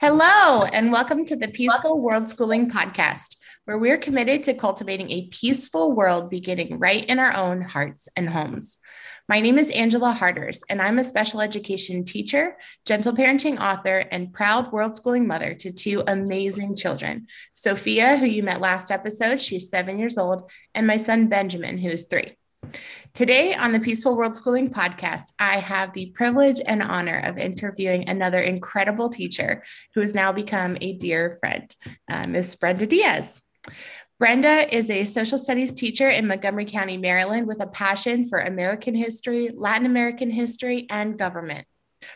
Hello, and welcome to the Peaceful World Schooling Podcast, where we're committed to cultivating a peaceful world beginning right in our own hearts and homes. My name is Angela Harders, and I'm a special education teacher, gentle parenting author, and proud world schooling mother to two amazing children Sophia, who you met last episode, she's seven years old, and my son Benjamin, who is three. Today on the Peaceful World Schooling podcast, I have the privilege and honor of interviewing another incredible teacher who has now become a dear friend, uh, Miss Brenda Diaz. Brenda is a social studies teacher in Montgomery County, Maryland, with a passion for American history, Latin American history, and government.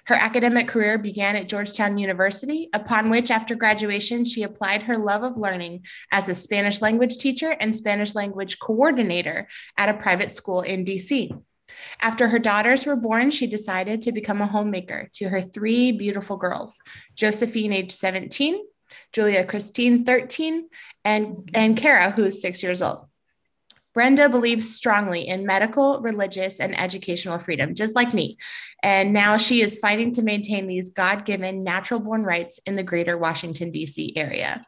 Her academic career began at Georgetown University, upon which, after graduation, she applied her love of learning as a Spanish language teacher and Spanish language coordinator at a private school in DC. After her daughters were born, she decided to become a homemaker to her three beautiful girls Josephine, age 17, Julia Christine, 13, and, and Kara, who is six years old. Brenda believes strongly in medical, religious, and educational freedom, just like me. And now she is fighting to maintain these God given natural born rights in the greater Washington, D.C. area.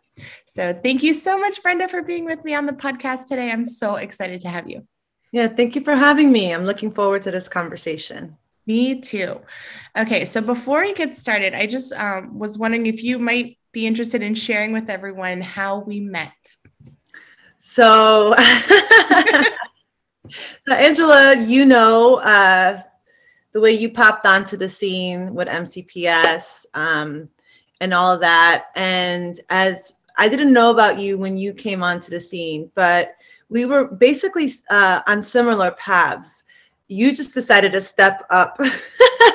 So thank you so much, Brenda, for being with me on the podcast today. I'm so excited to have you. Yeah, thank you for having me. I'm looking forward to this conversation. Me too. Okay, so before we get started, I just um, was wondering if you might be interested in sharing with everyone how we met. So, Angela, you know uh, the way you popped onto the scene with MCPS um, and all of that. And as I didn't know about you when you came onto the scene, but we were basically uh, on similar paths. You just decided to step up.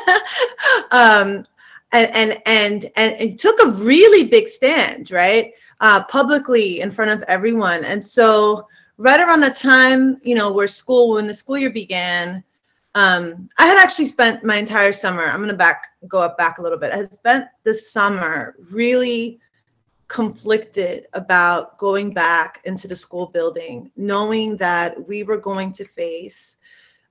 um, and, and and and it took a really big stand, right? uh, publicly in front of everyone. And so, right around the time, you know, where school, when the school year began, um, I had actually spent my entire summer. I'm going to back go up back a little bit. I had spent the summer really conflicted about going back into the school building, knowing that we were going to face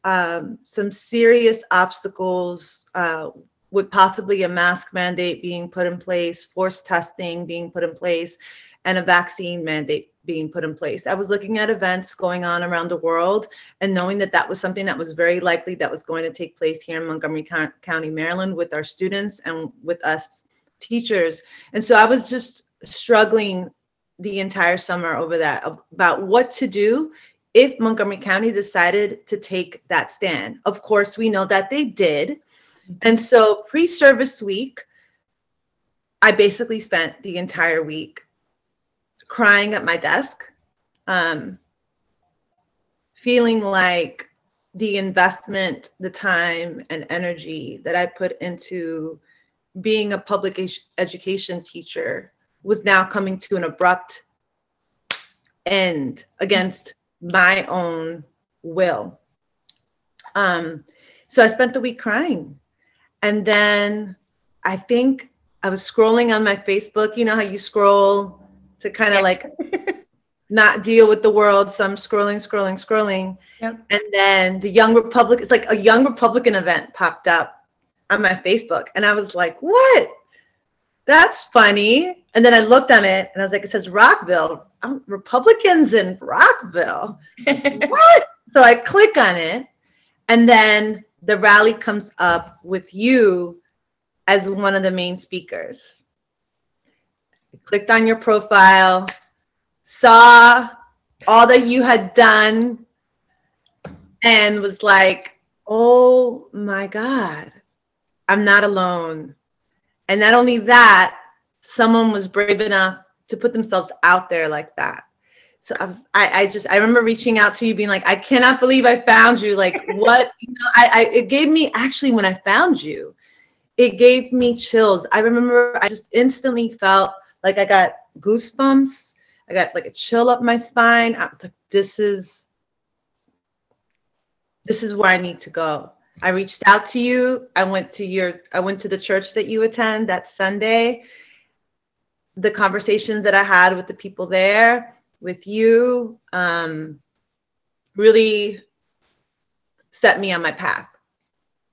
um, some serious obstacles uh, with possibly a mask mandate being put in place, forced testing being put in place, and a vaccine mandate being put in place. I was looking at events going on around the world and knowing that that was something that was very likely that was going to take place here in Montgomery County, Maryland with our students and with us teachers. And so I was just struggling the entire summer over that about what to do if Montgomery County decided to take that stand. Of course, we know that they did. And so pre service week, I basically spent the entire week crying at my desk, um, feeling like the investment, the time, and energy that I put into being a public education teacher was now coming to an abrupt end against my own will. Um, so I spent the week crying and then I think I was scrolling on my Facebook. You know how you scroll to kind of like not deal with the world. So I'm scrolling, scrolling, scrolling. Yep. And then the Young Republic, it's like a Young Republican event popped up on my Facebook. And I was like, what? That's funny. And then I looked on it and I was like, it says Rockville. I'm Republicans in Rockville. what? So I click on it. And then the rally comes up with you as one of the main speakers. I clicked on your profile, saw all that you had done, and was like, oh my God, I'm not alone. And not only that, someone was brave enough to put themselves out there like that so I was, I, I just, I remember reaching out to you, being like, I cannot believe I found you. Like, what? You know, I, I, it gave me actually when I found you, it gave me chills. I remember I just instantly felt like I got goosebumps. I got like a chill up my spine. I was like, this is, this is where I need to go. I reached out to you. I went to your, I went to the church that you attend that Sunday. The conversations that I had with the people there with you um, really set me on my path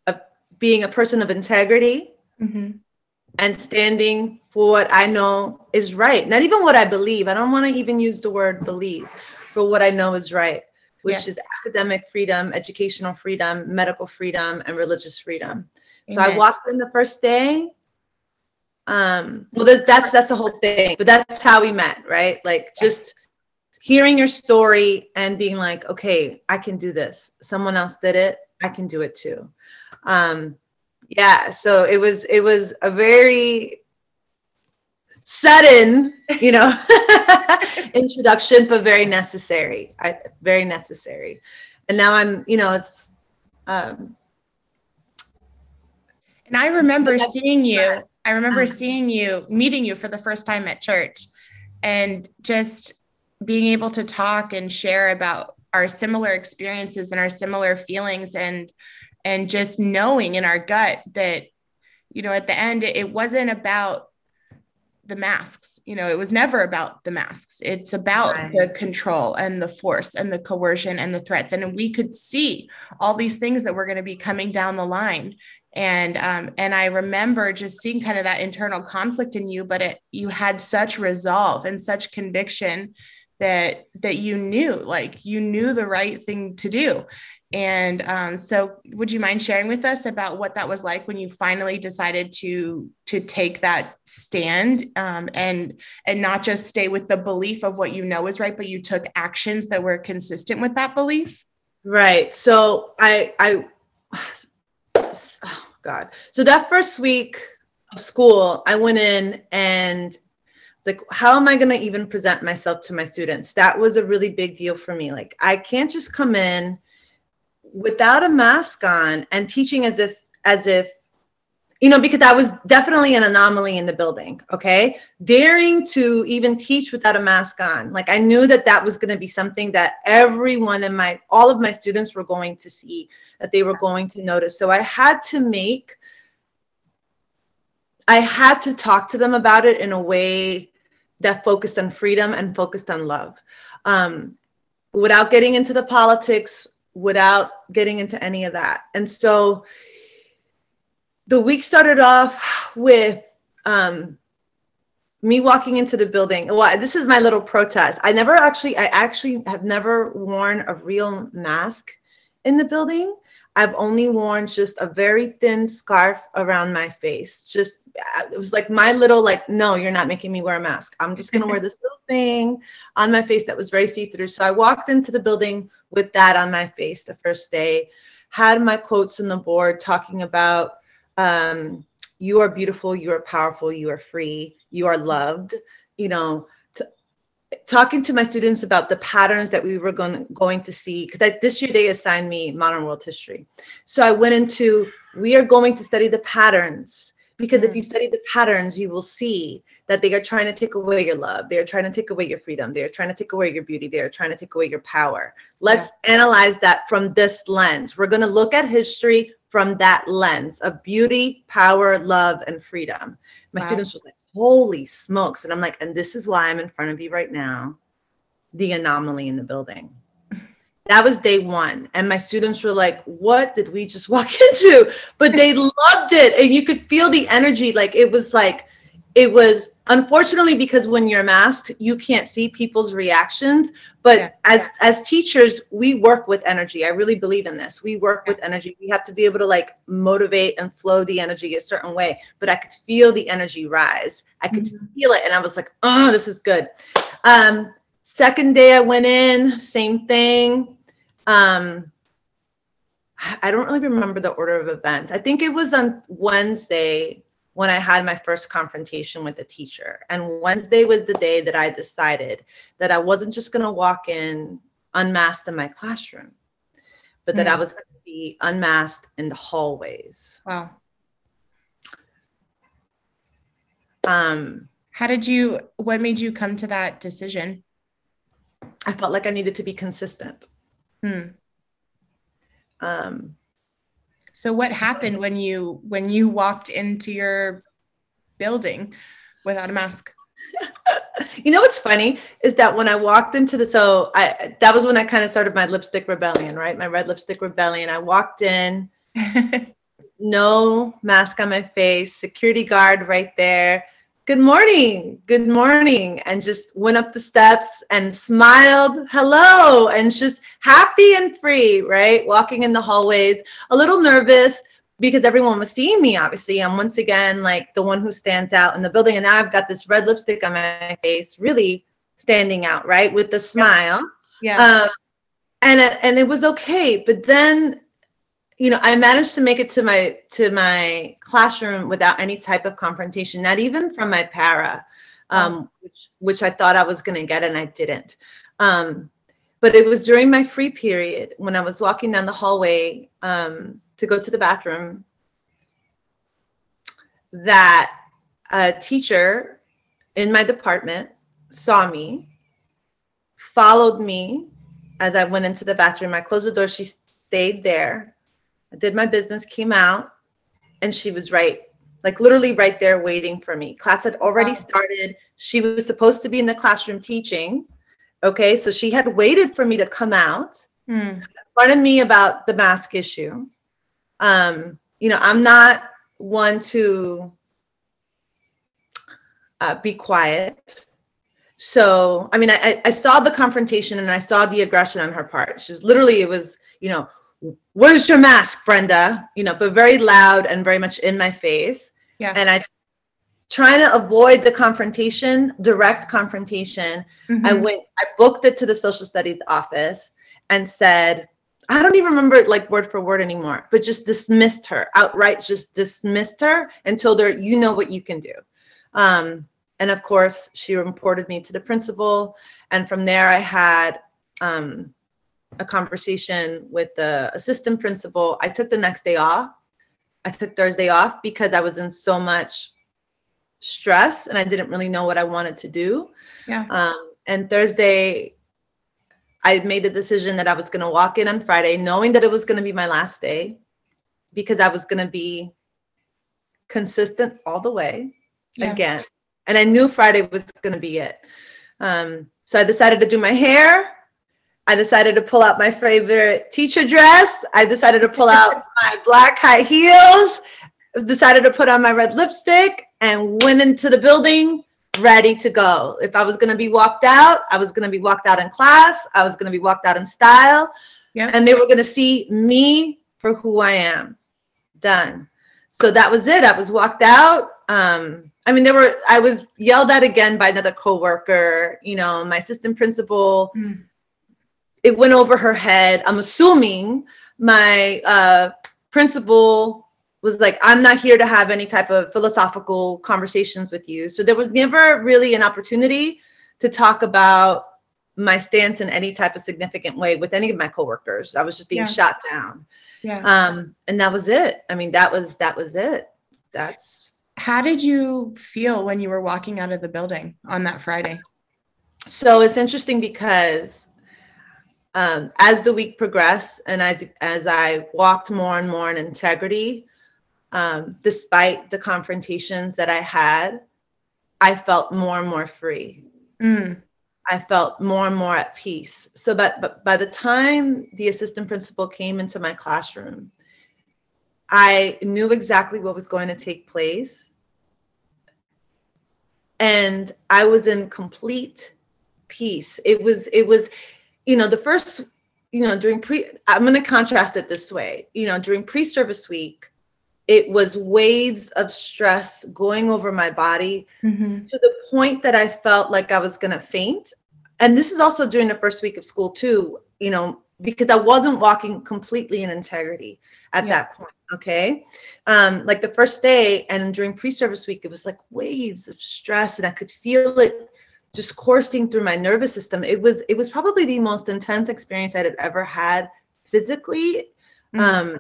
of being a person of integrity mm-hmm. and standing for what I know is right. Not even what I believe. I don't want to even use the word believe for what I know is right, which is academic freedom, educational freedom, medical freedom, and religious freedom. Amen. So I walked in the first day. Um, well, that's that's the whole thing, but that's how we met, right? Like just hearing your story and being like, okay, I can do this. Someone else did it. I can do it too. Um, yeah. So it was it was a very sudden, you know, introduction, but very necessary. I, very necessary. And now I'm, you know, it's. Um, and I remember seeing you. I remember uh-huh. seeing you, meeting you for the first time at church, and just being able to talk and share about our similar experiences and our similar feelings and and just knowing in our gut that you know at the end it wasn't about the masks you know it was never about the masks. It's about right. the control and the force and the coercion and the threats. And we could see all these things that were going to be coming down the line. And um, and i remember just seeing kind of that internal conflict in you but it you had such resolve and such conviction that that you knew like you knew the right thing to do. And um, so would you mind sharing with us about what that was like when you finally decided to to take that stand um, and and not just stay with the belief of what you know is right but you took actions that were consistent with that belief? Right. So i i oh god. So that first week of school i went in and it's like how am i going to even present myself to my students? That was a really big deal for me. Like i can't just come in without a mask on and teaching as if as if you know because i was definitely an anomaly in the building okay? Daring to even teach without a mask on. Like i knew that that was going to be something that everyone in my all of my students were going to see that they were going to notice. So i had to make i had to talk to them about it in a way that focused on freedom and focused on love. Um, without getting into the politics, without getting into any of that. And so the week started off with um, me walking into the building. Well, this is my little protest. I never actually, I actually have never worn a real mask in the building. I've only worn just a very thin scarf around my face. Just it was like my little like, no, you're not making me wear a mask. I'm just gonna wear this little thing on my face that was very see-through. So I walked into the building with that on my face the first day, had my quotes on the board talking about um, you are beautiful, you are powerful, you are free, you are loved, you know, talking to my students about the patterns that we were going, going to see because this year they assigned me modern world history. So i went into we are going to study the patterns because if you mm. study the patterns you will see that they are trying to take away your love they are trying to take away your freedom they are trying to take away your beauty they are trying to take away your power. Let's yeah. analyze that from this lens. We're going to look at history from that lens of beauty power love and freedom. My wow. students were like holy smokes. And I'm like, and this is why I'm in front of you right now the anomaly in the building. That was day one. And my students were like, what did we just walk into? But they loved it. And you could feel the energy. Like it was like, it was unfortunately because when you're masked you can't see people's reactions. But yeah. as as teachers we work with energy. I really believe in this. We work with energy. We have to be able to like motivate and flow the energy a certain way. But i could feel the energy rise. I could mm-hmm. feel it. And i was like oh this is good. Um second day i went in same thing. Um i don't really remember the order of events. I think it was on wednesday when I had my first confrontation with a teacher. And Wednesday was the day that I decided that I wasn't just going to walk in unmasked in my classroom, but that mm. I was going to be unmasked in the hallways. Wow. Um, How did you, what made you come to that decision? I felt like I needed to be consistent. Hmm. Um, so what happened when you when you walked into your building without a mask? you know what's funny is that when I walked into the so I that was when I kind of started my lipstick rebellion, right? My red lipstick rebellion. I walked in, no mask on my face, security guard right there, good morning, good morning, and just went up the steps and smiled, hello, and just happy and free, right? Walking in the hallways, a little nervous because everyone was seeing me, obviously. I'm once again like the one who stands out in the building. And now I've got this red lipstick on my face, really standing out, right? With the smile. Yeah. Um, and, and it was okay. But then you know i managed to make it to my to my classroom without any type of confrontation not even from my para um, which which i thought i was going to get and i didn't. Um, but it was during my free period when i was walking down the hallway um, to go to the bathroom that a teacher in my department saw me followed me as i went into the bathroom. I closed the door. She stayed there I did my business, came out, and she was right, like literally right there waiting for me. Class had already started. She was supposed to be in the classroom teaching. Okay, so she had waited for me to come out, mm. of me about the mask issue. Um, you know, I'm not one to uh, be quiet. So, I mean, I, I saw the confrontation and I saw the aggression on her part. She was literally, it was, you know, where's your mask, Brenda? You know, but very loud and very much in my face. Yeah. And I trying to avoid the confrontation, direct confrontation. Mm-hmm. I went, I booked it to the social studies office and said, I don't even remember it like word for word anymore, but just dismissed her outright, just dismissed her and told her, you know what you can do. Um, and of course, she reported me to the principal. And from there, I had um, a conversation with the assistant principal. I took the next day off. I took Thursday off because I was in so much stress and I didn't really know what I wanted to do. Yeah. Um, and Thursday, I made the decision that I was going to walk in on Friday, knowing that it was going to be my last day because I was going to be consistent all the way yeah. again. And I knew Friday was going to be it. Um, so I decided to do my hair I decided to pull out my favorite teacher dress. I decided to pull out my black high heels, decided to put on my red lipstick, and went into the building ready to go. If I was going to be walked out, I was going to be walked out in class. I was going to be walked out in style. Yep. And they were going to see me for who I am. Done. So that was it. I was walked out. Um, I mean, there were, I was yelled at again by another coworker, you know, my assistant principal. Mm it went over her head. I'm assuming my uh, principal was like, I'm not here to have any type of philosophical conversations with you. So there was never really an opportunity to talk about my stance in any type of significant way with any of my coworkers. I was just being yeah. shot down. Yeah. Um, and that was it. I mean, that was that was it. That's how did you feel when you were walking out of the building on that Friday? So it's interesting because um, as the week progressed and as as I walked more and more in integrity, um, despite the confrontations that I had, I felt more and more free. Mm. I felt more and more at peace. So, but, but by the time the assistant principal came into my classroom, I knew exactly what was going to take place. And I was in complete peace. It was, it was, you know, the first, you know, during pre, I'm going to contrast it this way. You know, during pre service week, it was waves of stress going over my body mm-hmm. to the point that I felt like I was going to faint. And this is also during the first week of school, too, you know, because I wasn't walking completely in integrity at yeah. that point. Okay. Um, like the first day and during pre service week, it was like waves of stress, and I could feel it just coursing through my nervous system. It was it was probably the most intense experience I'd ever had physically. Mm-hmm. Um,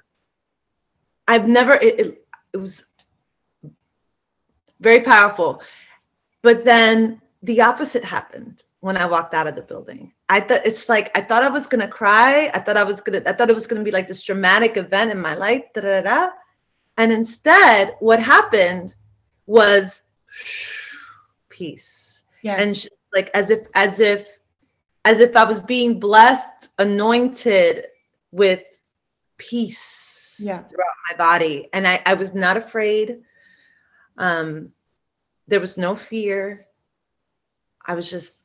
I've never it, it, it was very powerful, but then the opposite happened when I walked out of the building. I thought it's like I thought I was gonna cry. I thought I was gonna. I thought it was gonna be like this dramatic event in my life. Da, da, da. And instead, what happened was peace Yes. And she, like as if as if as if I was being blessed, anointed with peace yeah. throughout my body. And I, I was not afraid. Um, there was no fear. I was just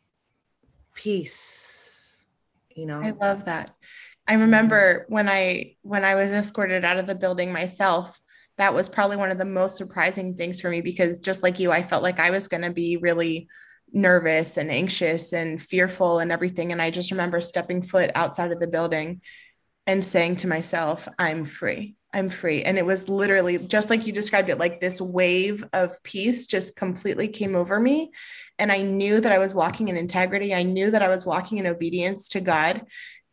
peace, you know. I love that. I remember when I when I was escorted out of the building myself, that was probably one of the most surprising things for me because just like you, I felt like I was going to be really nervous and anxious and fearful and everything. And I just remember stepping foot outside of the building and saying to myself, I'm free. I'm free. And it was literally just like you described it, like this wave of peace just completely came over me. And I knew that I was walking in integrity. I knew that I was walking in obedience to God.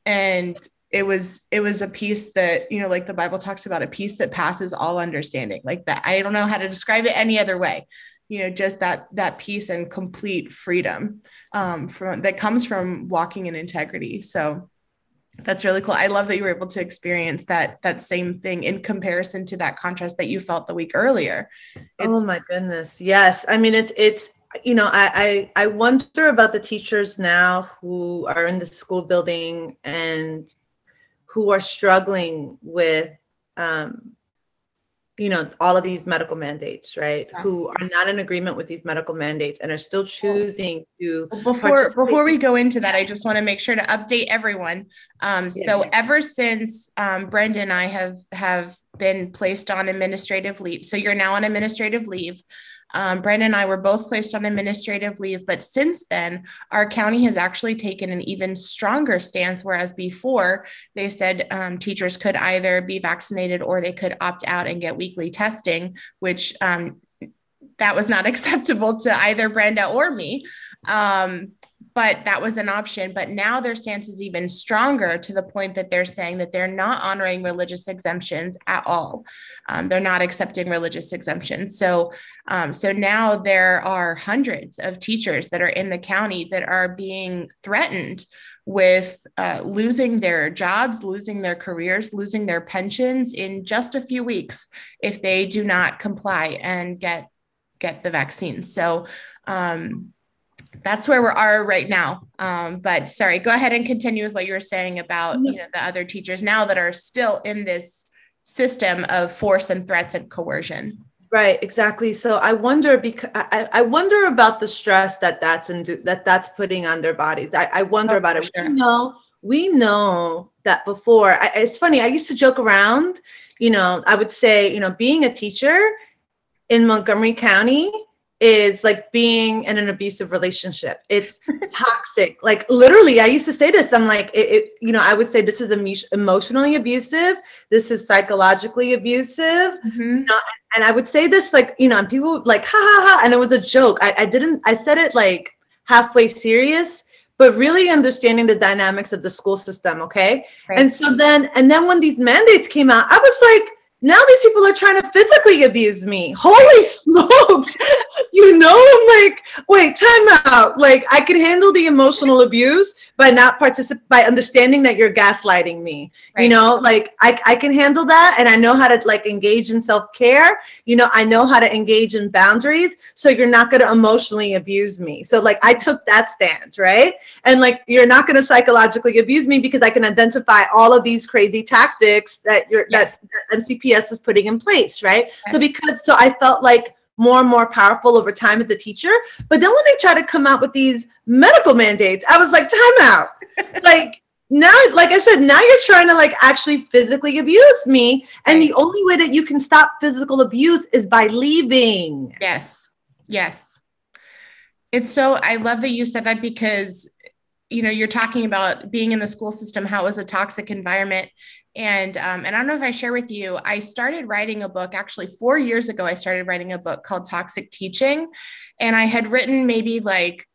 And it was it was a peace that you know like the bible talks about a peace that passes all understanding like that i don't know how to describe it any other way you know just that that peace and complete freedom um from that comes from walking in integrity. So that's really cool. I love that you were able to experience that that same thing in comparison to that contrast that you felt the week earlier. It's, oh my goodness. Yes. I mean it's it's you know I, I i wonder about the teachers now who are in the school building and who are struggling with um, you know all of these medical mandates right yeah. who are not in agreement with these medical mandates and are still choosing to before before we go into that i just want to make sure to update everyone um, yeah. so ever since um, brenda and i have have been placed on administrative leave so you're now on administrative leave um, Brenda and I were both placed on administrative leave, but since then, our county has actually taken an even stronger stance. Whereas before, they said um, teachers could either be vaccinated or they could opt out and get weekly testing, which um, that was not acceptable to either Brenda or me. Um, but that was an option. But now their stance is even stronger to the point that they're saying that they're not honoring religious exemptions at all. Um, they're not accepting religious exemptions. So, um, so now there are hundreds of teachers that are in the county that are being threatened with uh, losing their jobs, losing their careers, losing their pensions in just a few weeks if they do not comply and get get the vaccine. So um, that's where we are right now. Um, but sorry, go ahead and continue with what you were saying about you know the other teachers now that are still in this system of force and threats and coercion. Right, exactly. So I wonder because I, I wonder about the stress that that's in, that that's putting on their bodies. I, I wonder oh, about it. Sure. We know we know that before. I, it's funny. I used to joke around. You know, I would say, you know, being a teacher in Montgomery County is like being in an abusive relationship. It's toxic. Like literally, I used to say this. I'm like, it, it, you know, I would say this is emotionally abusive. This is psychologically abusive. Mm-hmm. and I would say this like, you know, and people like, ha ha ha. And it was a joke. I, I didn't, I said it like halfway serious, but really understanding the dynamics of the school system. Okay. Right. And so then, and then when these mandates came out, I was like, now these people are trying to physically abuse me. Holy smokes. You know, I'm like, wait, time out. Like I can handle the emotional abuse by not participate by understanding that you're gaslighting me. Right. You know, like I, I can handle that and I know how to like engage in self-care. You know, I know how to engage in boundaries. So you're not gonna emotionally abuse me. So like I took that stance, right? And like you're not gonna psychologically abuse me because I can identify all of these crazy tactics that you're yes. that, that MCP was putting in place, right? Okay. So because so I felt like more and more powerful over time as a teacher. But then when they try to come out with these medical mandates, I was like, time out. like now, like I said, now you're trying to like actually physically abuse me. And the only way that you can stop physical abuse is by leaving. Yes. Yes. It's so I love that you said that because you know you're talking about being in the school system how it was a toxic environment and um, and I don't know if I share with you, I started writing a book actually four years ago. I started writing a book called Toxic Teaching, and I had written maybe like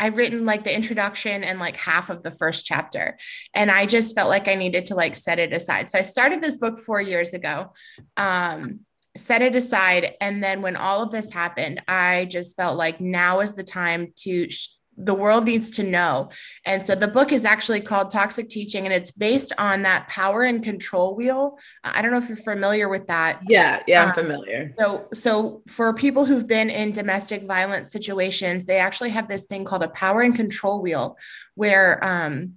I've written like the introduction and like half of the first chapter, and I just felt like I needed to like set it aside. So I started this book four years ago. Um, set it aside and then when all of this happened i just felt like now is the time to sh- the world needs to know. And so the book is actually called Toxic Teaching and it's based on that power and control wheel. I don't know if you're familiar with that. Yeah, yeah, I'm um, familiar. So so for people who've been in domestic violence situations, they actually have this thing called a power and control wheel where um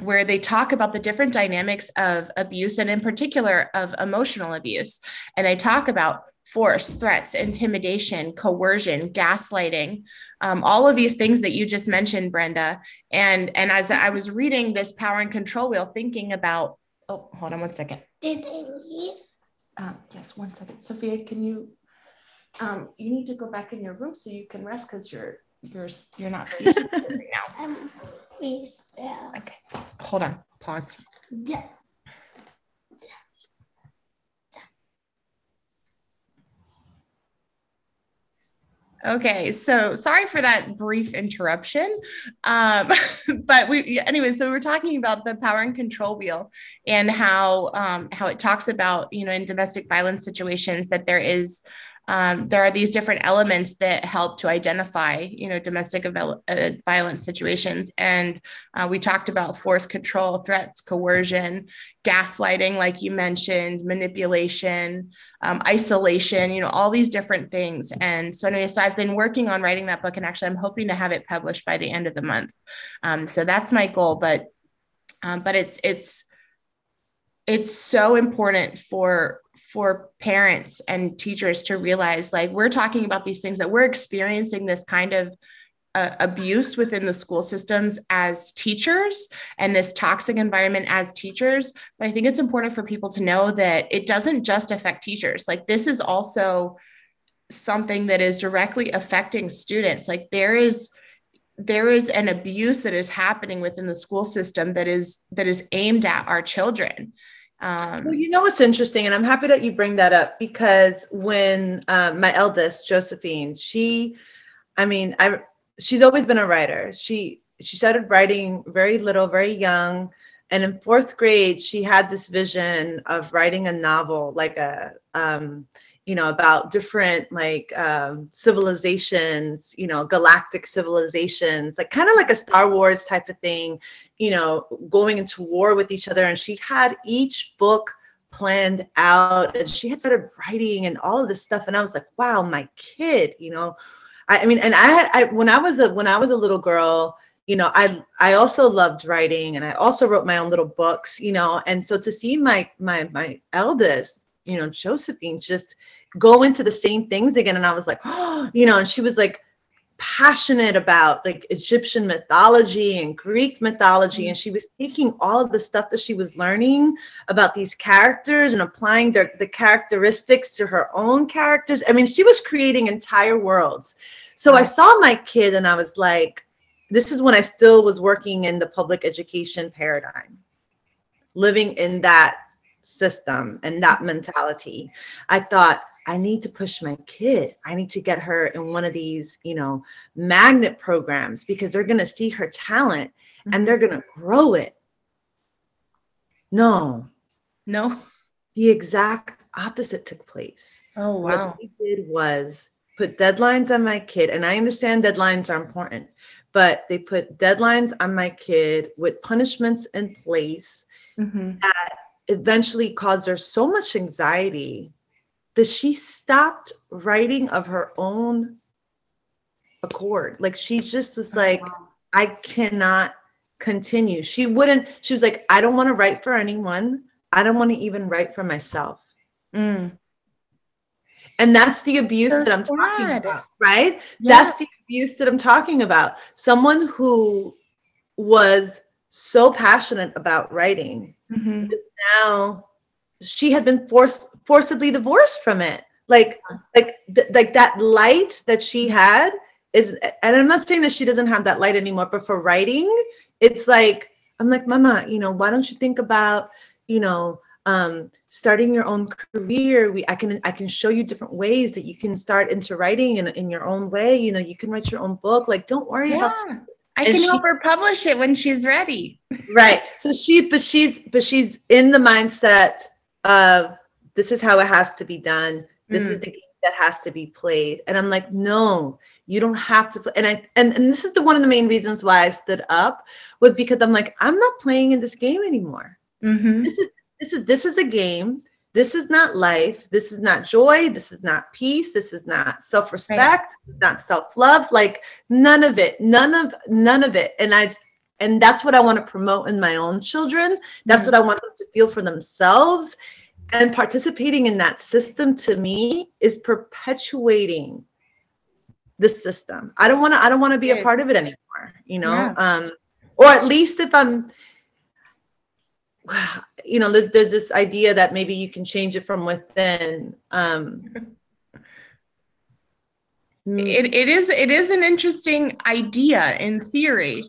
where they talk about the different dynamics of abuse and in particular of emotional abuse and they talk about force, threats, intimidation, coercion, gaslighting, um, all of these things that you just mentioned, Brenda. And and as I was reading this power and control wheel, thinking about oh, hold on one second. Did they leave? Um, yes, one second. Sophia, can you um, you need to go back in your room so you can rest because you're you're you're not right now. Um, we still. Okay, hold on. Pause. Yeah. Okay, so sorry for that brief interruption. Um, but we, anyway, so we were talking about the power and control wheel and how um, how it talks about you know in domestic violence situations that there is um, there are these different elements that help to identify, you know, domestic uh, violence situations. And uh, we talked about force control, threats, coercion, gaslighting, like you mentioned, manipulation, um, isolation, you know, all these different things. And so anyway, so I've been working on writing that book, and actually, I'm hoping to have it published by the end of the month. Um, so that's my goal. But um, but it's it's it's so important for for parents and teachers to realize like we're talking about these things that we're experiencing this kind of uh, abuse within the school systems as teachers and this toxic environment as teachers. But i think it's important for people to know that it doesn't just affect teachers. Like this is also something that is directly affecting students. Like there is there is an abuse that is happening within the school system that is that is aimed at our children um, well, you know what's interesting, and I'm happy that you bring that up because when uh, my eldest Josephine, she, I mean, I she's always been a writer. She she started writing very little, very young, and in fourth grade, she had this vision of writing a novel, like a um, you know about different like um, civilizations you know galactic civilizations like kind of like a star wars type of thing you know going into war with each other. And she had each book planned out and she had started writing and all of this stuff. And i was like wow my kid you know? I, I mean and I, I when i was a when i was a little girl you know i i also loved writing and i also wrote my own little books you know? And so to see my my my eldest you know josephine just go into the same things again. And I was like, oh, you know, and she was like passionate about like Egyptian mythology and Greek mythology. Mm-hmm. And she was taking all of the stuff that she was learning about these characters and applying their the characteristics to her own characters. I mean, she was creating entire worlds. So I saw my kid and I was like, this is when I still was working in the public education paradigm, living in that system and that mentality. I thought, I need to push my kid. I need to get her in one of these, you know, magnet programs because they're going to see her talent mm-hmm. and they're going to grow it. No. No. The exact opposite took place. Oh, wow. What we did was put deadlines on my kid. And I understand deadlines are important, but they put deadlines on my kid with punishments in place mm-hmm. that eventually caused her so much anxiety that she stopped writing of her own accord. Like she just was oh, like, I cannot continue. She wouldn't, she was like, I don't want to write for anyone. I don't want to even write for myself. Mm. And that's the abuse so that I'm talking about, right? Yeah. That's the abuse that I'm talking about. Someone who was so passionate about writing mm-hmm. now she had been forced forcibly divorced from it like like th- like that light that she had is and i'm not saying that she doesn't have that light anymore but for writing it's like i'm like mama you know why don't you think about you know um, starting your own career we i can i can show you different ways that you can start into writing in, in your own way you know you can write your own book like don't worry yeah. about I can she, help her publish it when she's ready. right. So she, but she's, but she's in the mindset of this is how it has to be done. This mm. is the game that has to be played. And I'm like, no, you don't have to play. And I and, and this is the one of the main reasons why I stood up was because I'm like, I'm not playing in this game anymore. Mm-hmm. This is this is this is a game. This is not life. This is not joy. This is not peace. This is not self-respect. Right. Not self-love. Like none of it. None of none of it. And I and that's what I want to promote in my own children. That's mm-hmm. what I want them to feel for themselves and participating in that system to me is perpetuating the system i don't want to i don't want to be a part of it anymore you know yeah. um or at least if i'm you know there's there's this idea that maybe you can change it from within um it, it is it is an interesting idea in theory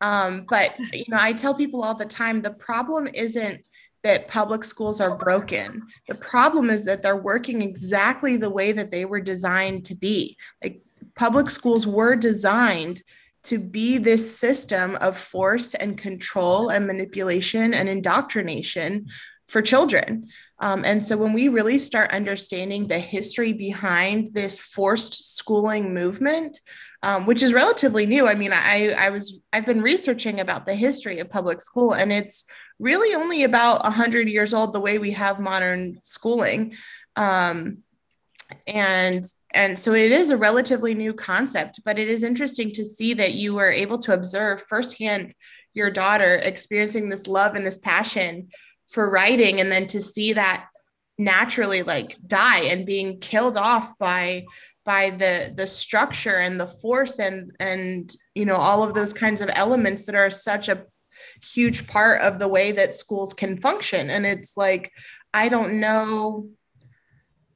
um, but you know i tell people all the time the problem isn't that public schools are broken the problem is that they're working exactly the way that they were designed to be like public schools were designed to be this system of force and control and manipulation and indoctrination for children. Um, and so when we really start understanding the history behind this forced schooling movement, um, which is relatively new. I mean, I, I was I've been researching about the history of public school, and it's really only about hundred years old. The way we have modern schooling, um, and and so it is a relatively new concept. But it is interesting to see that you were able to observe firsthand your daughter experiencing this love and this passion for writing and then to see that naturally like die and being killed off by by the the structure and the force and and you know all of those kinds of elements that are such a huge part of the way that schools can function. And it's like i don't know.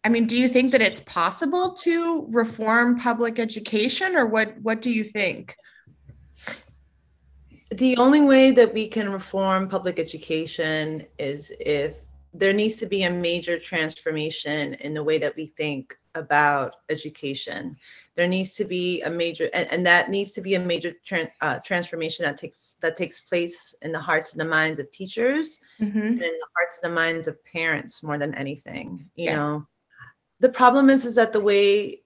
I mean do you think that it's possible to reform public education or what what do you think? The only way that we can reform public education is if there needs to be a major transformation in the way that we think about education. There needs to be a major, and, and that needs to be a major uh, transformation that takes that takes place in the hearts and the minds of teachers, mm-hmm. and in the hearts and the minds of parents more than anything. You yes. know, the problem is is that the way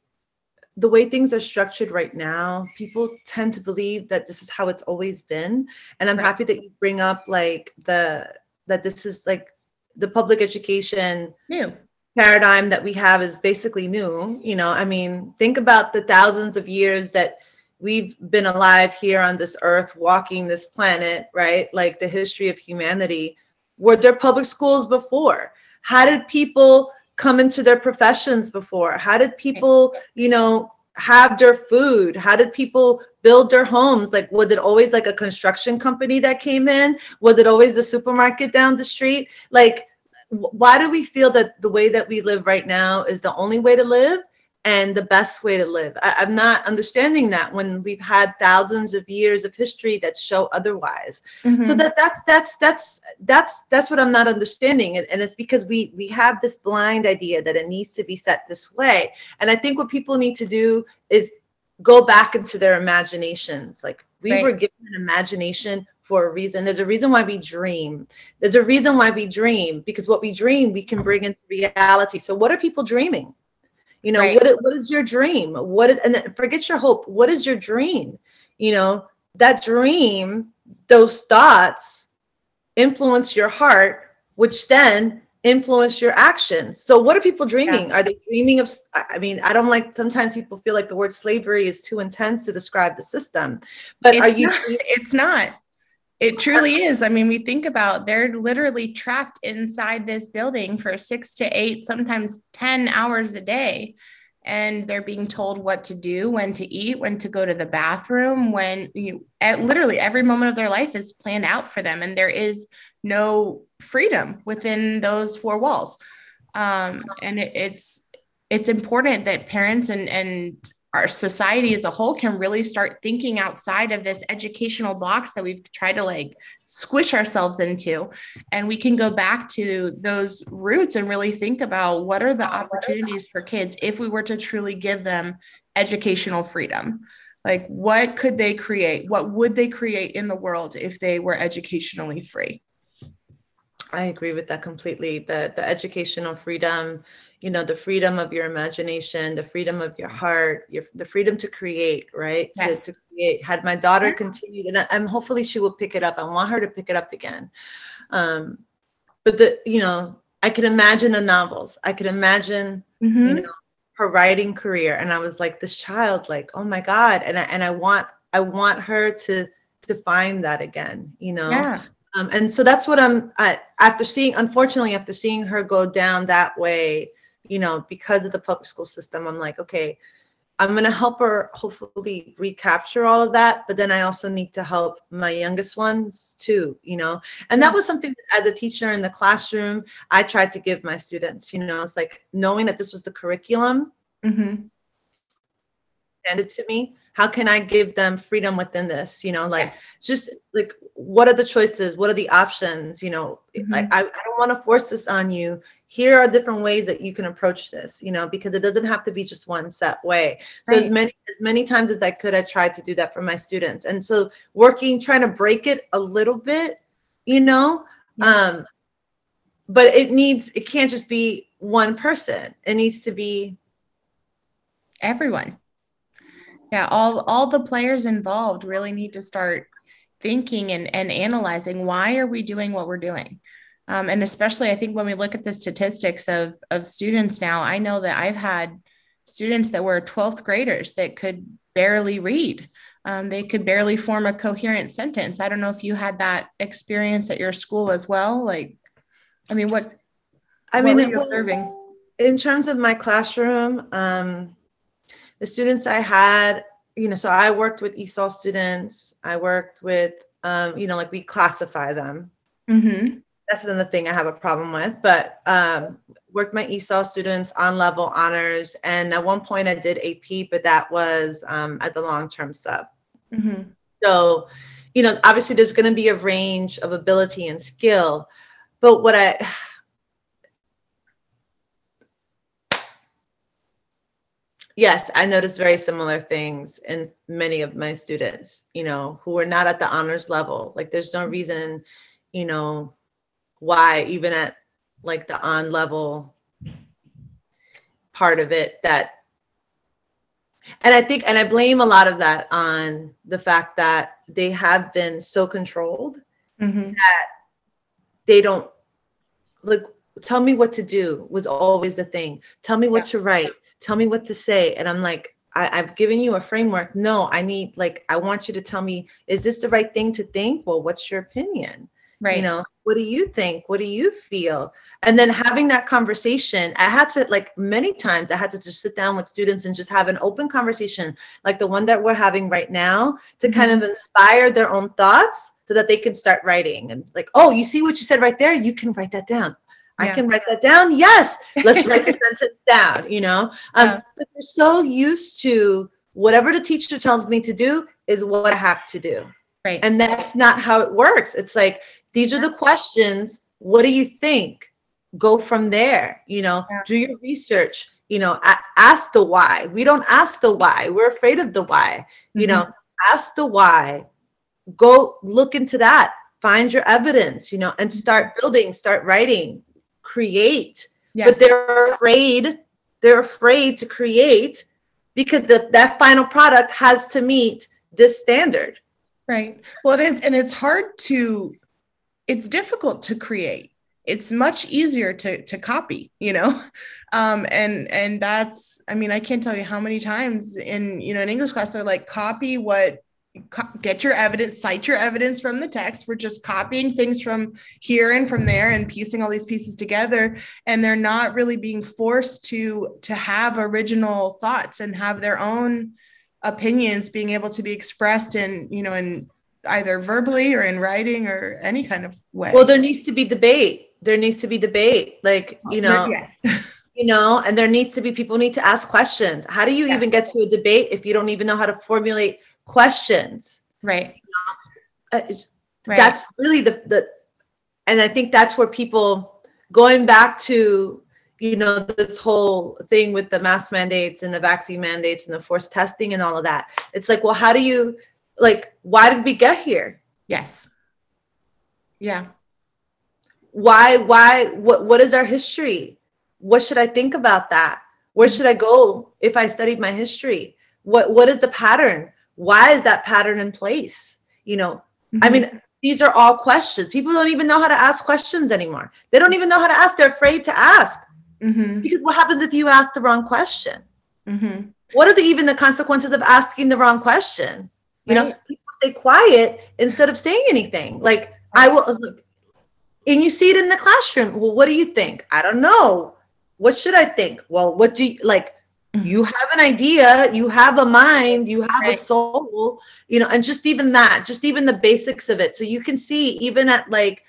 the way things are structured right now, people tend to believe that this is how it's always been. And I'm right. happy that you bring up like the that this is like the public education new paradigm that we have is basically new. You know, I mean, think about the thousands of years that we've been alive here on this earth, walking this planet, right? Like the history of humanity. Were there public schools before? How did people come into their professions before? How did people, you know, have their food? How did people build their homes? Like, was it always like a construction company that came in? Was it always the supermarket down the street? Like, why do we feel that the way that we live right now is the only way to live? and the best way to live. I, am not understanding that when we've had thousands of years of history that show otherwise. Mm-hmm. So that that's that's that's that's that's what I'm not understanding, and, and it's because we we have this blind idea that it needs to be set this way. And I think what people need to do is go back into their imaginations. Like we right. were given an imagination for a reason. There's a reason why we dream. There's a reason why we dream because what we dream we can bring into reality. So what are people dreaming? You know, right. what, what is your dream? What is, and forget your hope. What is your dream? You know, that dream, those thoughts influence your heart, which then influence your actions. So what are people dreaming? Yeah. Are they dreaming of I mean, I don't like sometimes people feel like the word slavery is too intense to describe the system. But it's are you not, it's not. It truly is. I mean, we think about they're literally trapped inside this building for six to eight, sometimes 10 hours a day. And they're being told what to do, when to eat, when to go to the bathroom, when you at literally every moment of their life is planned out for them. And there is no freedom within those four walls. Um, and it, it's it's important that parents and and our society as a whole can really start thinking outside of this educational box that we've tried to like squish ourselves into. And we can go back to those roots and really think about what are the opportunities for kids if we were to truly give them educational freedom. Like what could they create? What would they create in the world if they were educationally free? I agree with that completely. The the educational freedom you know the freedom of your imagination the freedom of your heart your the freedom to create right? To, to create. Had my daughter continued and I, am hopefully she will pick it up. I want her to pick it up again. Um but the you know i could imagine the novels. I could imagine mm-hmm. you know her writing career. And i was like this child like oh my god. And i and i want i want her to to find that again you know? Yeah. Um, and so that's what I'm I, after seeing. Unfortunately, after seeing her go down that way, you know, because of the public school system, I'm like, okay, I'm gonna help her hopefully recapture all of that. But then I also need to help my youngest ones too, you know. And that was something as a teacher in the classroom, I tried to give my students. You know, it's like knowing that this was the curriculum Mm-hmm. handed to me how can i give them freedom within this? You know like Yes. just like what are the choices? What are the options? You know Mhm. I, I, I don't want to force this on you. Here are different ways that you can approach this you know because it doesn't have to be just one set way. So as many as many times as i could i tried to do that for my students. And so working trying to break it a little bit you know Yeah. um but it needs it can't just be one person. It needs to be everyone yeah all all the players involved really need to start thinking and, and analyzing why are we doing what we're doing? Um, and especially i think when we look at the statistics of of students now i know that i've had students that were 12th graders that could barely read. Um, they could barely form a coherent sentence. I don't know if you had that experience at your school as well like i mean what i what mean observing? in terms of my classroom, um, the students I had, you know, so I worked with ESOL students. I worked with, um, you know, like we classify them. mm-hmm. That's another thing I have a problem with. But um, worked my ESOL students on level honors, and at one point I did AP, but that was um, as a long-term sub. Mm-hmm. So, you know, obviously there's going to be a range of ability and skill, but what I Yes, I noticed very similar things in many of my students, you know, who are not at the honors level. Like there's no reason, you know, why even at like the on level part of it that and I think and I blame a lot of that on the fact that they have been so controlled Mm-hmm. they don't like tell me what to do was always the thing tell me what to write tell me what to say. And i'm like I, i've given you a framework. No i need like i want you to tell me is this the right thing to think? Well what's your opinion? Right. you know what do you think? What do you feel? And then having that conversation i had to like many times i had to just sit down with students and just have an open conversation like the one that we're having right now to mm-hmm. kind of inspire their own thoughts so that they can start writing. And like oh you see what you said right there? You can write that down i can write that down yes let's write the sentence down you know um, Yeah. but they're so used to whatever the teacher tells me to do is what i have to do right and that's not how it works. It's like, these are the questions. What do you think? Go from there, you know, Yeah. do your research, you know, ask the why. We don't ask the why. We're afraid of the why, you know, Mm-hmm. ask the why. Go look into that, find your evidence, you know, and start building, start writing, create. yes. But they're afraid, they're afraid to create because the, that final product has to meet this standard. Right. Well, it's and it's hard to it's difficult to create. It's much easier to to copy, you know. Um and and that's I mean, I can't tell you how many times in, you know, in English class they're like copy what get your evidence, cite your evidence from the text. We're just copying things from here and from there and piecing all these pieces together and they're not really being forced to to have original thoughts and have their own opinions being able to be expressed in you know in either verbally or in writing or any kind of way Well, there needs to be debate. There needs to be debate. Like, you know, yes you know, and there needs to be people need to ask questions. How do you Yeah. even get to a debate if you don't even know how to formulate questions? right. Uh, right. That's really the the and I think that's where people going back to you know this whole thing with the mask mandates and the vaccine mandates and the forced testing and all of that. It's like, well, how do you like why did we get here? yes. Yeah. Why why what what is our history? What should i think about that? Where should i go if i studied my history? What what is the pattern why is that pattern in place you know i Mhm. mean these are all questions people don't even know how to ask questions anymore they don't even know how to ask they're afraid to ask Mhm. because what happens if you ask the wrong question Mhm. what are the even the consequences of asking the wrong question you know people stay quiet instead of saying anything like I will and you see it in the classroom. Well, what do you think? I don't know. What should I think? Well, what do you like? You have an idea, you have a mind, you have Right. a soul, you know, and just even that, just even the basics of it. So you can see, even at like,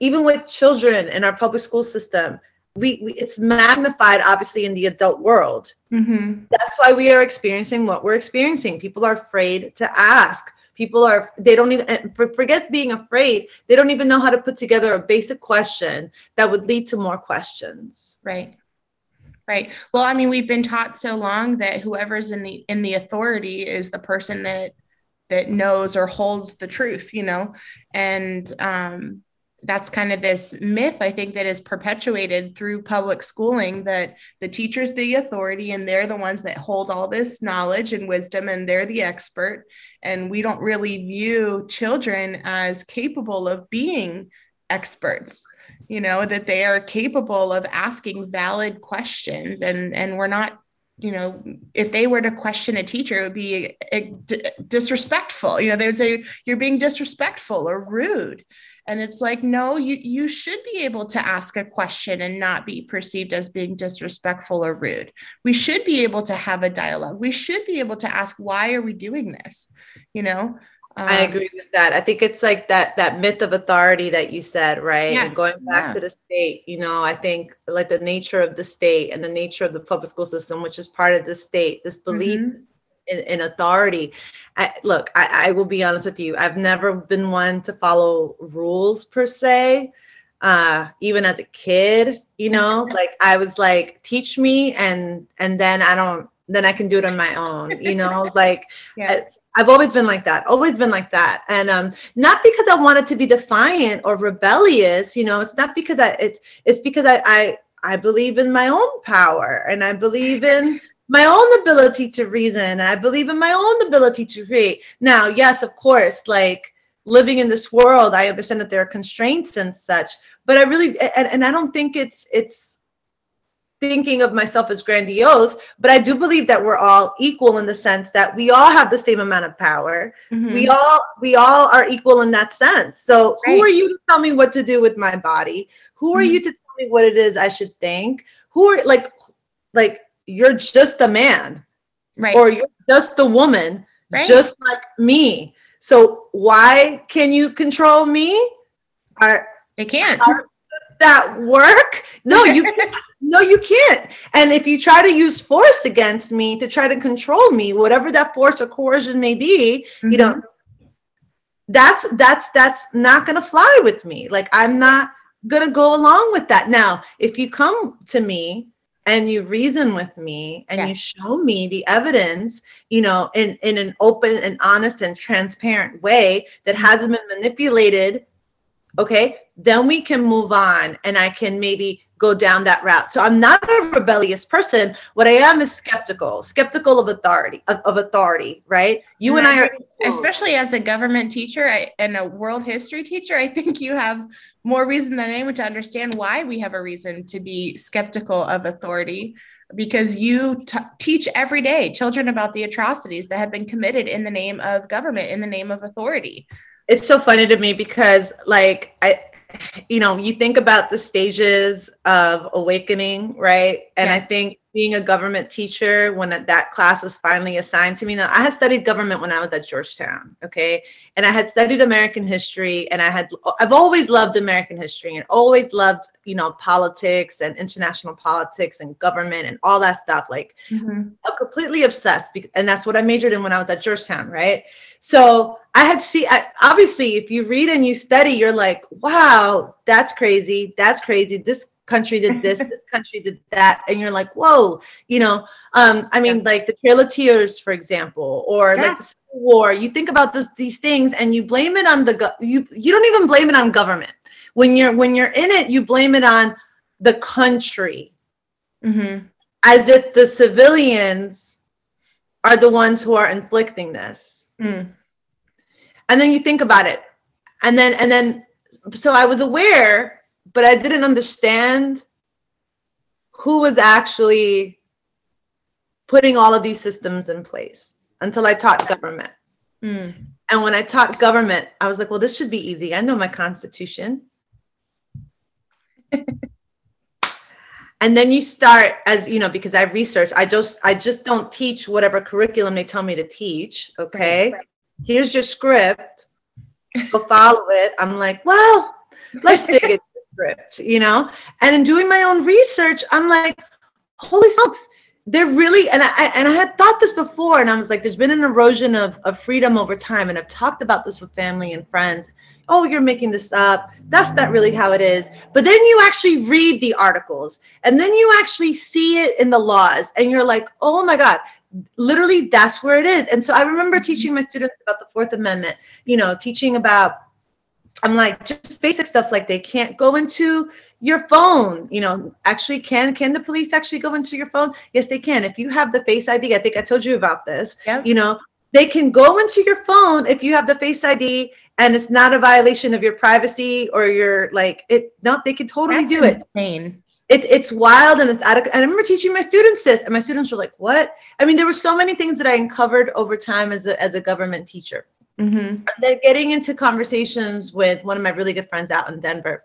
even with children in our public school system, we, we it's magnified obviously in the adult world Mm-hmm. that's why we are experiencing what we're experiencing people are afraid to ask people are they don't even forget being afraid they don't even know how to put together a basic question that would lead to more questions Right. Right. Well, I mean, we've been taught so long that whoever's in the in the authority is the person that that knows or holds the truth, you know, and um, that's kind of this myth I think that is perpetuated through public schooling that the teacher's the authority and they're the ones that hold all this knowledge and wisdom and they're the expert, and we don't really view children as capable of being experts you know that they are capable of asking valid questions. And and we're not you know if they were to question a teacher it would be uh, d- disrespectful. You know they would say you're being disrespectful or rude. And it's like no you you should be able to ask a question and not be perceived as being disrespectful or rude. We should be able to have a dialogue. We should be able to ask why are we doing this? You know i Um, agree with that i think it's like that that myth of authority that you said right and going back yeah. to the state you know i think like the nature of the state and the nature of the public school system which is part of the state this belief Mhm. in, in authority. I, look, I, I will be honest with you. I've never been one to follow rules per se. Uh, even as a kid, you know, like I was like, teach me, and and then I don't, then I can do it on my own. You know, like yeah. I've always been like that, always been like that. And um, not because I wanted to be defiant or rebellious, you know, it's not because I it's it's because I I I believe in my own power and I believe in my own ability to reason and I believe in my own ability to create. Now, yes, of course, like living in this world, I understand that there are constraints and such, but I really and, and I don't think it's it's thinking of myself as grandiose, but I do believe that we're all equal in the sense that we all have the same amount of power. Mhm. We all we all are equal in that sense. So who are you to tell me what to do with my body? Who are Mhm. you to tell me what it is I should think? Who are like like you're just a man right or you're just a woman Right. just like me. So why can you control me? Are they can't that work? No, you no, you can't. And if you try to use force against me to try to control me, whatever that force or coercion may be, you know, mm-hmm. that's that's that's not gonna fly with me. Like I'm not gonna go along with that. Now, if you come to me and you reason with me and Yeah. you show me the evidence, you know, in in an open and honest and transparent way that hasn't been manipulated okay then we can move on and i can maybe go down that route. So i'm not a rebellious person. What i am is skeptical skeptical of authority of, of authority right? You and, And i are especially as a government teacher I, and a world history teacher, I think you have more reason than anyone to understand why we have a reason to be skeptical of authority. Because you t- teach every day children about the atrocities that have been committed in the name of government, in the name of authority. It's so funny to me because like i you know you think about the stages of awakening right? And i think being a government teacher when that, class was finally assigned to me now i had studied government when i was at georgetown okay and i had studied american history and i had i've always loved american history and always loved you know politics and international politics and government and all that stuff like mm-hmm. I'm completely obsessed, and that's what I majored in when I was at Georgetown, right? So I had see, I, obviously, if you read and you study, you're like, wow, that's crazy, that's crazy. This country did this, this country did that, and you're like, whoa, you know. Um, I mean, like the Trail of Tears, for example, or like the Civil War. You think about this, these things, and you blame it on the go- you. You don't even blame it on government. When you're when you're in it, you blame it on the country Mm-hmm. as if the civilians are the ones who are inflicting this Mm. and then you think about it and then and then so i was aware but i didn't understand who was actually putting all of these systems in place until i taught government Mm. And when I taught government, I was like, well, this should be easy. I know my constitution. and then you start as you know because i researched i just i just don't teach whatever curriculum they tell me to teach okay right. here's your script go follow it i'm like well let's dig the script you know? And in doing my own research i'm like holy smokes they're really and I and I had thought this before and I was like there's been an erosion of, of freedom over time and I've talked about this with family and friends. Oh you're making this up. That's not really how it is. But then you actually read the articles and then you actually see it in the laws and you're like oh my god literally that's where it is. And so I remember teaching my students about the fourth amendment you know teaching about I'm like just basic stuff like they can't go into your phone you know actually can can the police actually go into your phone yes they can if you have the face id i think i told you about this yep. you know they can go into your phone if you have the face id and it's not a violation of your privacy or your like it no they can totally That's do it insane. It, it's wild and it's adequate. And I remember teaching my students this, and my students were like, "What?" I mean, there were so many things that I uncovered over time as a as a government teacher. Mm-hmm. And then getting into conversations with one of my really good friends out in Denver,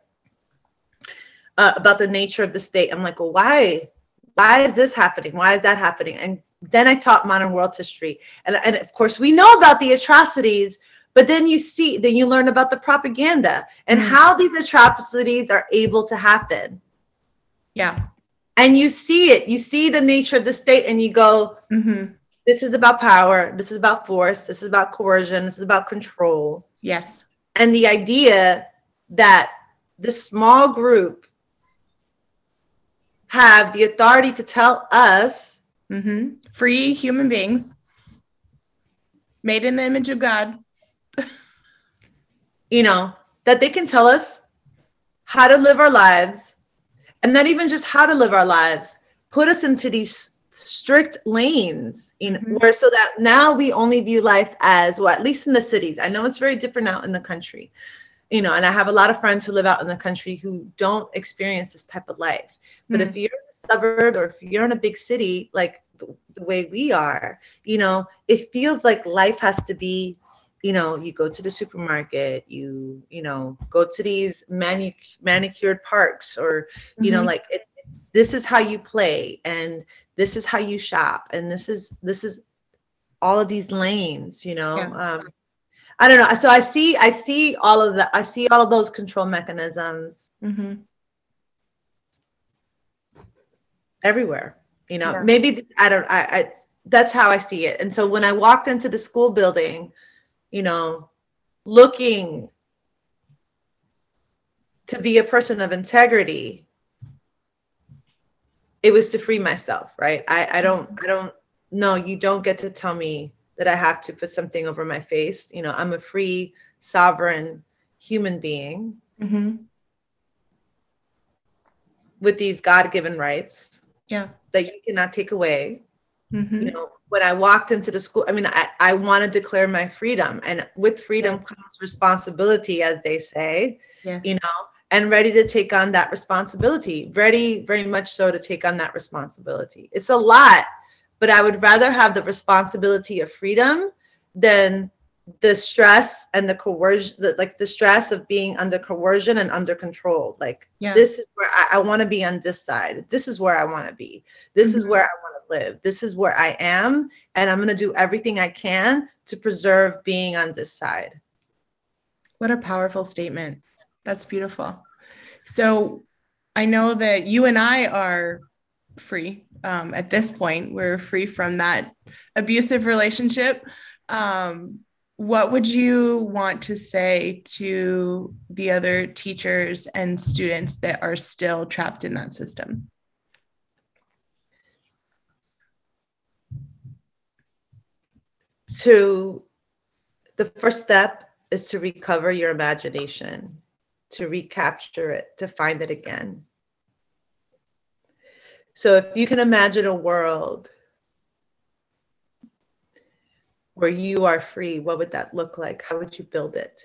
uh, about the nature of the state. I'm like, well, why? Why is this happening? Why is that happening? And then I taught modern world history. And, and of course, we know about the atrocities, but then you see, then you learn about the propaganda and mm-hmm. how these atrocities are able to happen. Yeah. And you see it, you see the nature of the state, and you go, mm-hmm. This is about power, this is about force, this is about coercion, this is about control. Yes. And the idea that this small group have the authority to tell us mm-hmm. free human beings made in the image of God, you know, that they can tell us how to live our lives and not even just how to live our lives, put us into these strict lanes in mm-hmm. where so that now we only view life as well at least in the cities i know it's very different out in the country you know and i have a lot of friends who live out in the country who don't experience this type of life but mm-hmm. if you're in a suburb or if you're in a big city like the, the way we are you know it feels like life has to be you know you go to the supermarket you you know go to these manic- manicured parks or you mm-hmm. know like it, this is how you play and this is how you shop and this is this is all of these lanes you know yeah. um i don't know so i see i see all of the i see all of those control mechanisms mm-hmm. everywhere you know yeah. maybe i don't I, I that's how i see it and so when i walked into the school building you know looking to be a person of integrity it was to free myself right i i don't i don't no you don't get to tell me that i have to put something over my face you know i'm a free sovereign human being mm-hmm. with these god-given rights yeah that you cannot take away mm-hmm. you know when i walked into the school i mean i, I want to declare my freedom and with freedom yeah. comes responsibility as they say yeah. you know and ready to take on that responsibility. Ready very much so to take on that responsibility. It's a lot but i would rather have the responsibility of freedom than the stress and the coercion the, like the stress of being under coercion and under control. Like yeah. this is where i, I want to be on this side. This is where i want to be. This mm-hmm. is where i want to live. This is where i am and i'm going to do everything i can to preserve being on this side. What a powerful statement that's beautiful. So i know that you and i are free um, at this point. We're free from that abusive relationship. Um, what would you want to say to the other teachers and students that are still trapped in that system? To the first step is to recover your imagination, to recapture it, to find it again. So if you can imagine a world where you are free, what would that look like? How would you build it?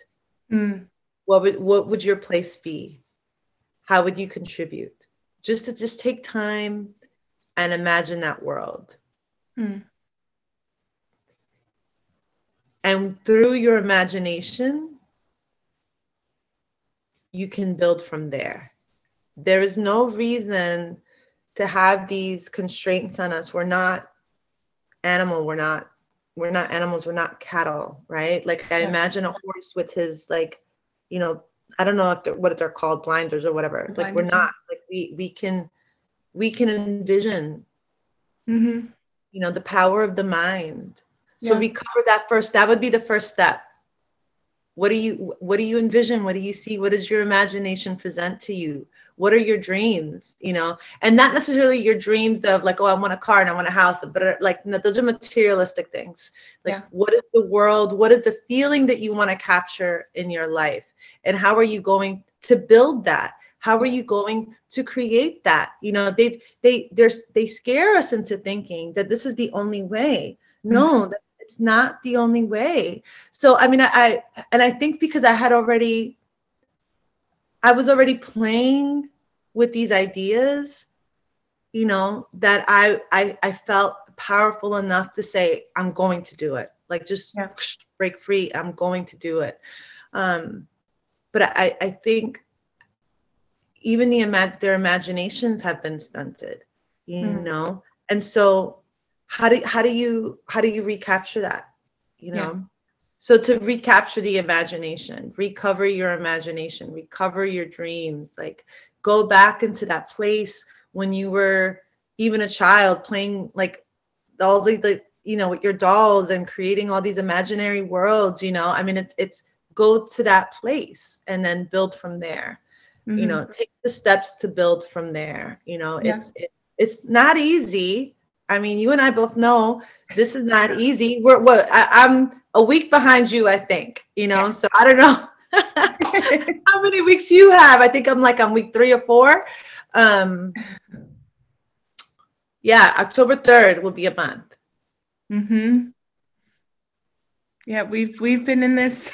Mm. What would what would your place be? How would you contribute? Just to just take time and imagine that world. Mm. and through your imagination you can build from there. There is no reason to have these constraints on us. We're not animal we're not we're not animals we're not cattle right? Like i imagine a horse with his like you know i don't know if they're, what they're called blinders or whatever. Like we're not like we we can we can envision Mm-hmm. you know the power of the mind. So Yeah. we cover that first. That would be the first step what do you what do you envision? What do you see? What does your imagination present to you? What are your dreams you know? And not necessarily your dreams of like oh i want a car and i want a house but uh, like no, those are materialistic things. Like Yeah. what is the world what is the feeling that you want to capture in your life? And how are you going to build that? How are you going to create that? You know they've they there's they scare us into thinking that this is the only way. No mm-hmm. that it's not the only way so i mean I, I and i think because i had already i was already playing with these ideas you know that i i, I felt powerful enough to say i'm going to do it like just Yeah. break free i'm going to do it um but i i think even the imag- their imaginations have been stunted you Mhm. know and so how do how do you how do you recapture that you know Yeah. so to recapture the imagination recover your imagination recover your dreams like go back into that place when you were even a child playing like all the, the you know with your dolls and creating all these imaginary worlds you know i mean it's it's go to that place and then build from there Mm-hmm. you know take the steps to build from there you know Yeah. it's it, it's not easy i mean you and i both know this is not easy. We're what I, i'm a week behind you i think you know so i don't know how many weeks you have. I think i'm like on week three or four. Um yeah october 3rd will be a month. Mm-hmm. Yeah, we've we've been in this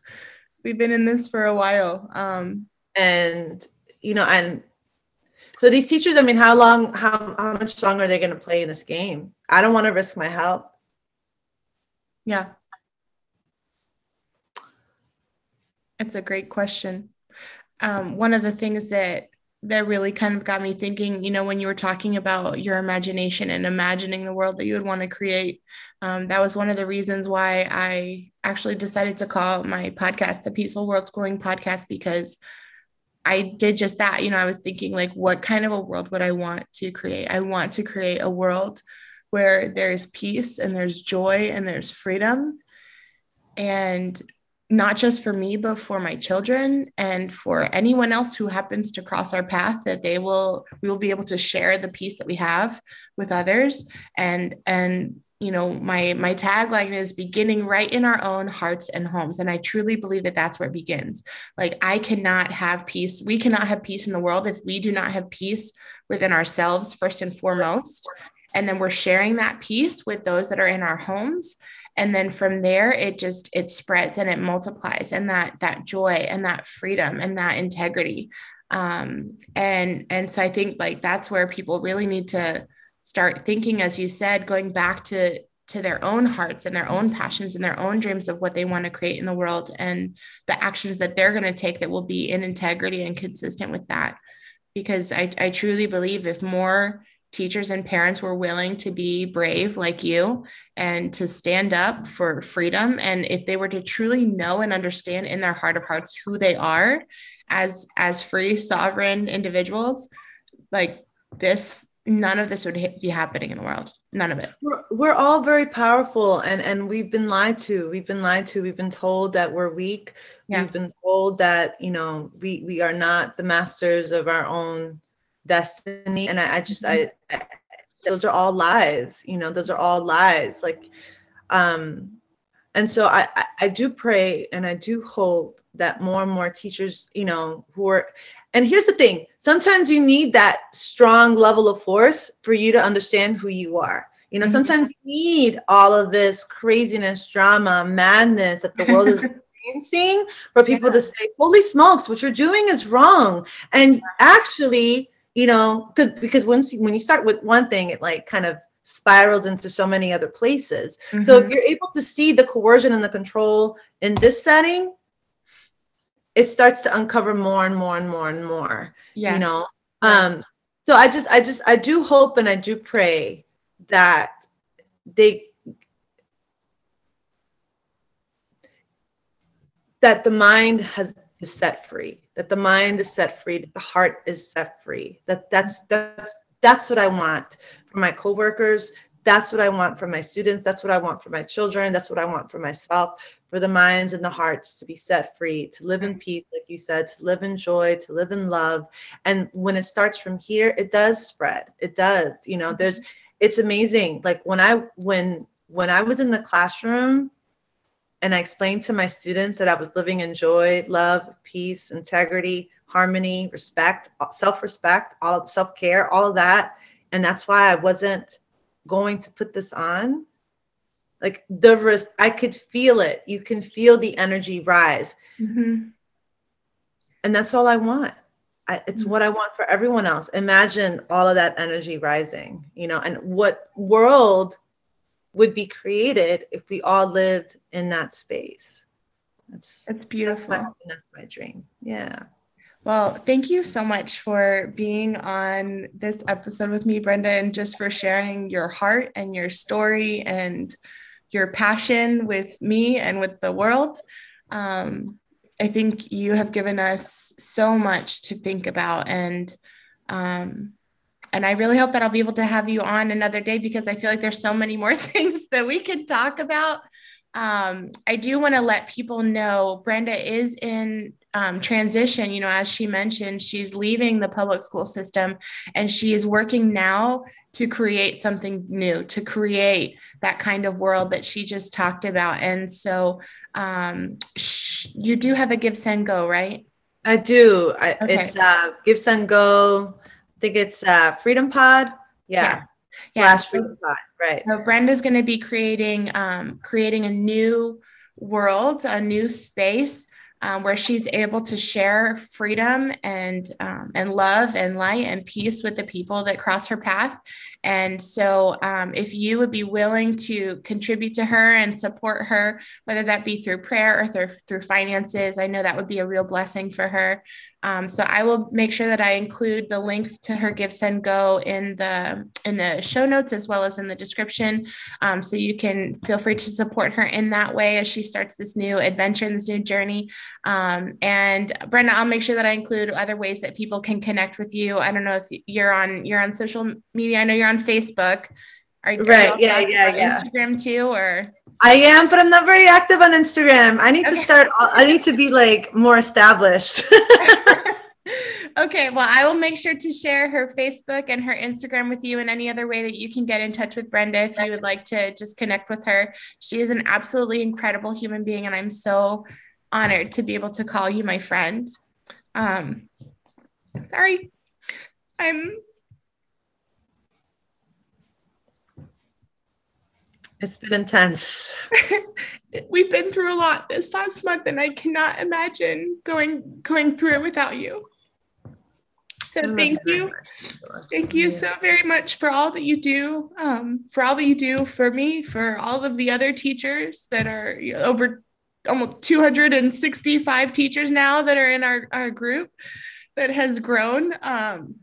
we've been in this for a while. Um and you know and so these teachers i mean how long how, how much longer are they going to play in this game i don't want to risk my health yeah. It's a great question. Um, one of the things that that really kind of got me thinking, you know, when you were talking about your imagination and imagining the world that you would want to create, um, that was one of the reasons why I actually decided to call my podcast the Peaceful World Schooling Podcast because I did just that. You know, I was thinking, like, what kind of a world would I want to create? I want to create a world where there's peace and there's joy and there's freedom. And not just for me, but for my children and for anyone else who happens to cross our path, that they will, we will be able to share the peace that we have with others. And, and, you know, my, my tagline is beginning right in our own hearts and homes. And I truly believe that that's where it begins. Like, I cannot have peace. We cannot have peace in the world if we do not have peace within ourselves, first and foremost. And then we're sharing that peace with those that are in our homes and then from there it just it spreads and it multiplies and that that joy and that freedom and that integrity um and and so i think like that's where people really need to start thinking as you said going back to to their own hearts and their own passions and their own dreams of what they want to create in the world and the actions that they're going to take that will be in integrity and consistent with that. Because i i truly believe if more teachers and parents were willing to be brave like you and to stand up for freedom and if they were to truly know and understand in their heart of hearts who they are as as free sovereign individuals like this none of this would ha- be happening in the world. None of it. We're, we're all very powerful and and we've been lied to. We've been lied to. We've been told that we're weak. Yeah. we've been told that you know we we are not the masters of our own destiny. And i, I just I, I those are all lies you know those are all lies. Like um and so I, I i do pray and i do hope that more and more teachers you know who are and here's the thing sometimes you need that strong level of force for you to understand who you are you know Mhm. sometimes you need all of this craziness drama madness that the world is experiencing for people to say holy smokes what you're doing is wrong and actually you know, because once you, when you start with one thing it like kind of spirals into so many other places. Mm-hmm. So if mm-hmm. you're able to see the coercion and the control in this setting, it starts to uncover more and more and more and more. Yes. You know, um, so I just, I just, I do hope and I do pray that they that the mind has is set free that the mind is set free that the heart is set free that that's that's that's what i want for my coworkers that's what i want for my students that's what i want for my children that's what i want for myself for the minds and the hearts to be set free to live in peace like you said to live in joy to live in love and when it starts from here it does spread it does you know there's mm-hmm. it's amazing like when i when when i was in the classroom and I explained to my students that I was living in joy, love, peace, integrity, harmony, respect, self-respect, all self-care, all of that. And that's why I wasn't going to put this on. Like the risk, I could feel it. You can feel the energy rise. Mm-hmm. And that's all I want. I, it's mm-hmm. what I want for everyone else. Imagine all of that energy rising, you know, and what world would be created if we all lived in that space. That's, that's beautiful. That's my, that's my dream. Yeah. Well, thank you so much for being on this episode with me, Brenda, and just for sharing your heart and your story and your passion with me and with the world. Um, I think you have given us so much to think about and um, and I really hope that I'll be able to have you on another day because I feel like there's so many more things that we could talk about. Um, I do want to let people know Brenda is in um, transition. You know, as she mentioned, she's leaving the public school system and she is working now to create something new, to create that kind of world that she just talked about. And so um, sh- you do have a Give Send Go, right? I do. I, okay. It's uh, Give Send Go I think it's uh, Freedom Pod. Yeah. Yeah. yeah. Freedom Pod. Right. So Brenda's going to be creating um, creating a new world, a new space um, where she's able to share freedom and um, and love and light and peace with the people that cross her path. And so, um, if you would be willing to contribute to her and support her, whether that be through prayer or through, through finances, I know that would be a real blessing for her. Um, so I will make sure that I include the link to her Give Send Go in the in the show notes as well as in the description, um, so you can feel free to support her in that way as she starts this new adventure and this new journey. Um, and Brenda, I'll make sure that I include other ways that people can connect with you. I don't know if you're on you're on social media. I know you're on Facebook. Are, right? Are yeah, yeah, yeah. Instagram too, or I am, but I'm not very active on Instagram. I need okay. to start. I need to be like more established. okay, well, I will make sure to share her Facebook and her Instagram with you and any other way that you can get in touch with Brenda if you would like to just connect with her. She is an absolutely incredible human being, and I'm so honored to be able to call you my friend. Um, sorry, I'm It's been intense. We've been through a lot this last month, and I cannot imagine going going through it without you. So thank you, thank you so very much for all that you do, um, for all that you do for me, for all of the other teachers that are you know, over almost 265 teachers now that are in our, our group that has grown. Um,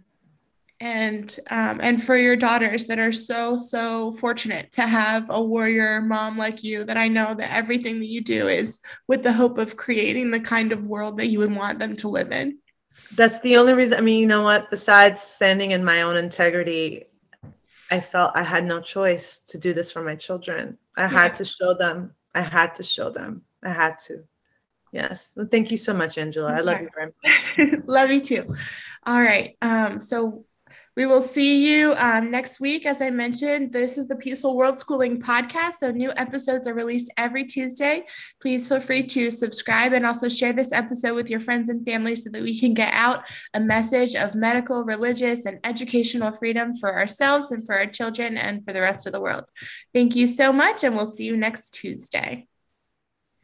and um, and for your daughters that are so so fortunate to have a warrior mom like you that i know that everything that you do is with the hope of creating the kind of world that you would want them to live in. That's the only reason i mean you know what? Besides standing in my own integrity i felt i had no choice to do this for my children. I yeah. had to show them i had to show them. I had to. Yes. Well, thank you so much angela. I love you very much. Love you too. All right. Um so we will see you um, next week. As I mentioned, this is the Peaceful World Schooling podcast. So, new episodes are released every Tuesday. Please feel free to subscribe and also share this episode with your friends and family so that we can get out a message of medical, religious, and educational freedom for ourselves and for our children and for the rest of the world. Thank you so much, and we'll see you next Tuesday.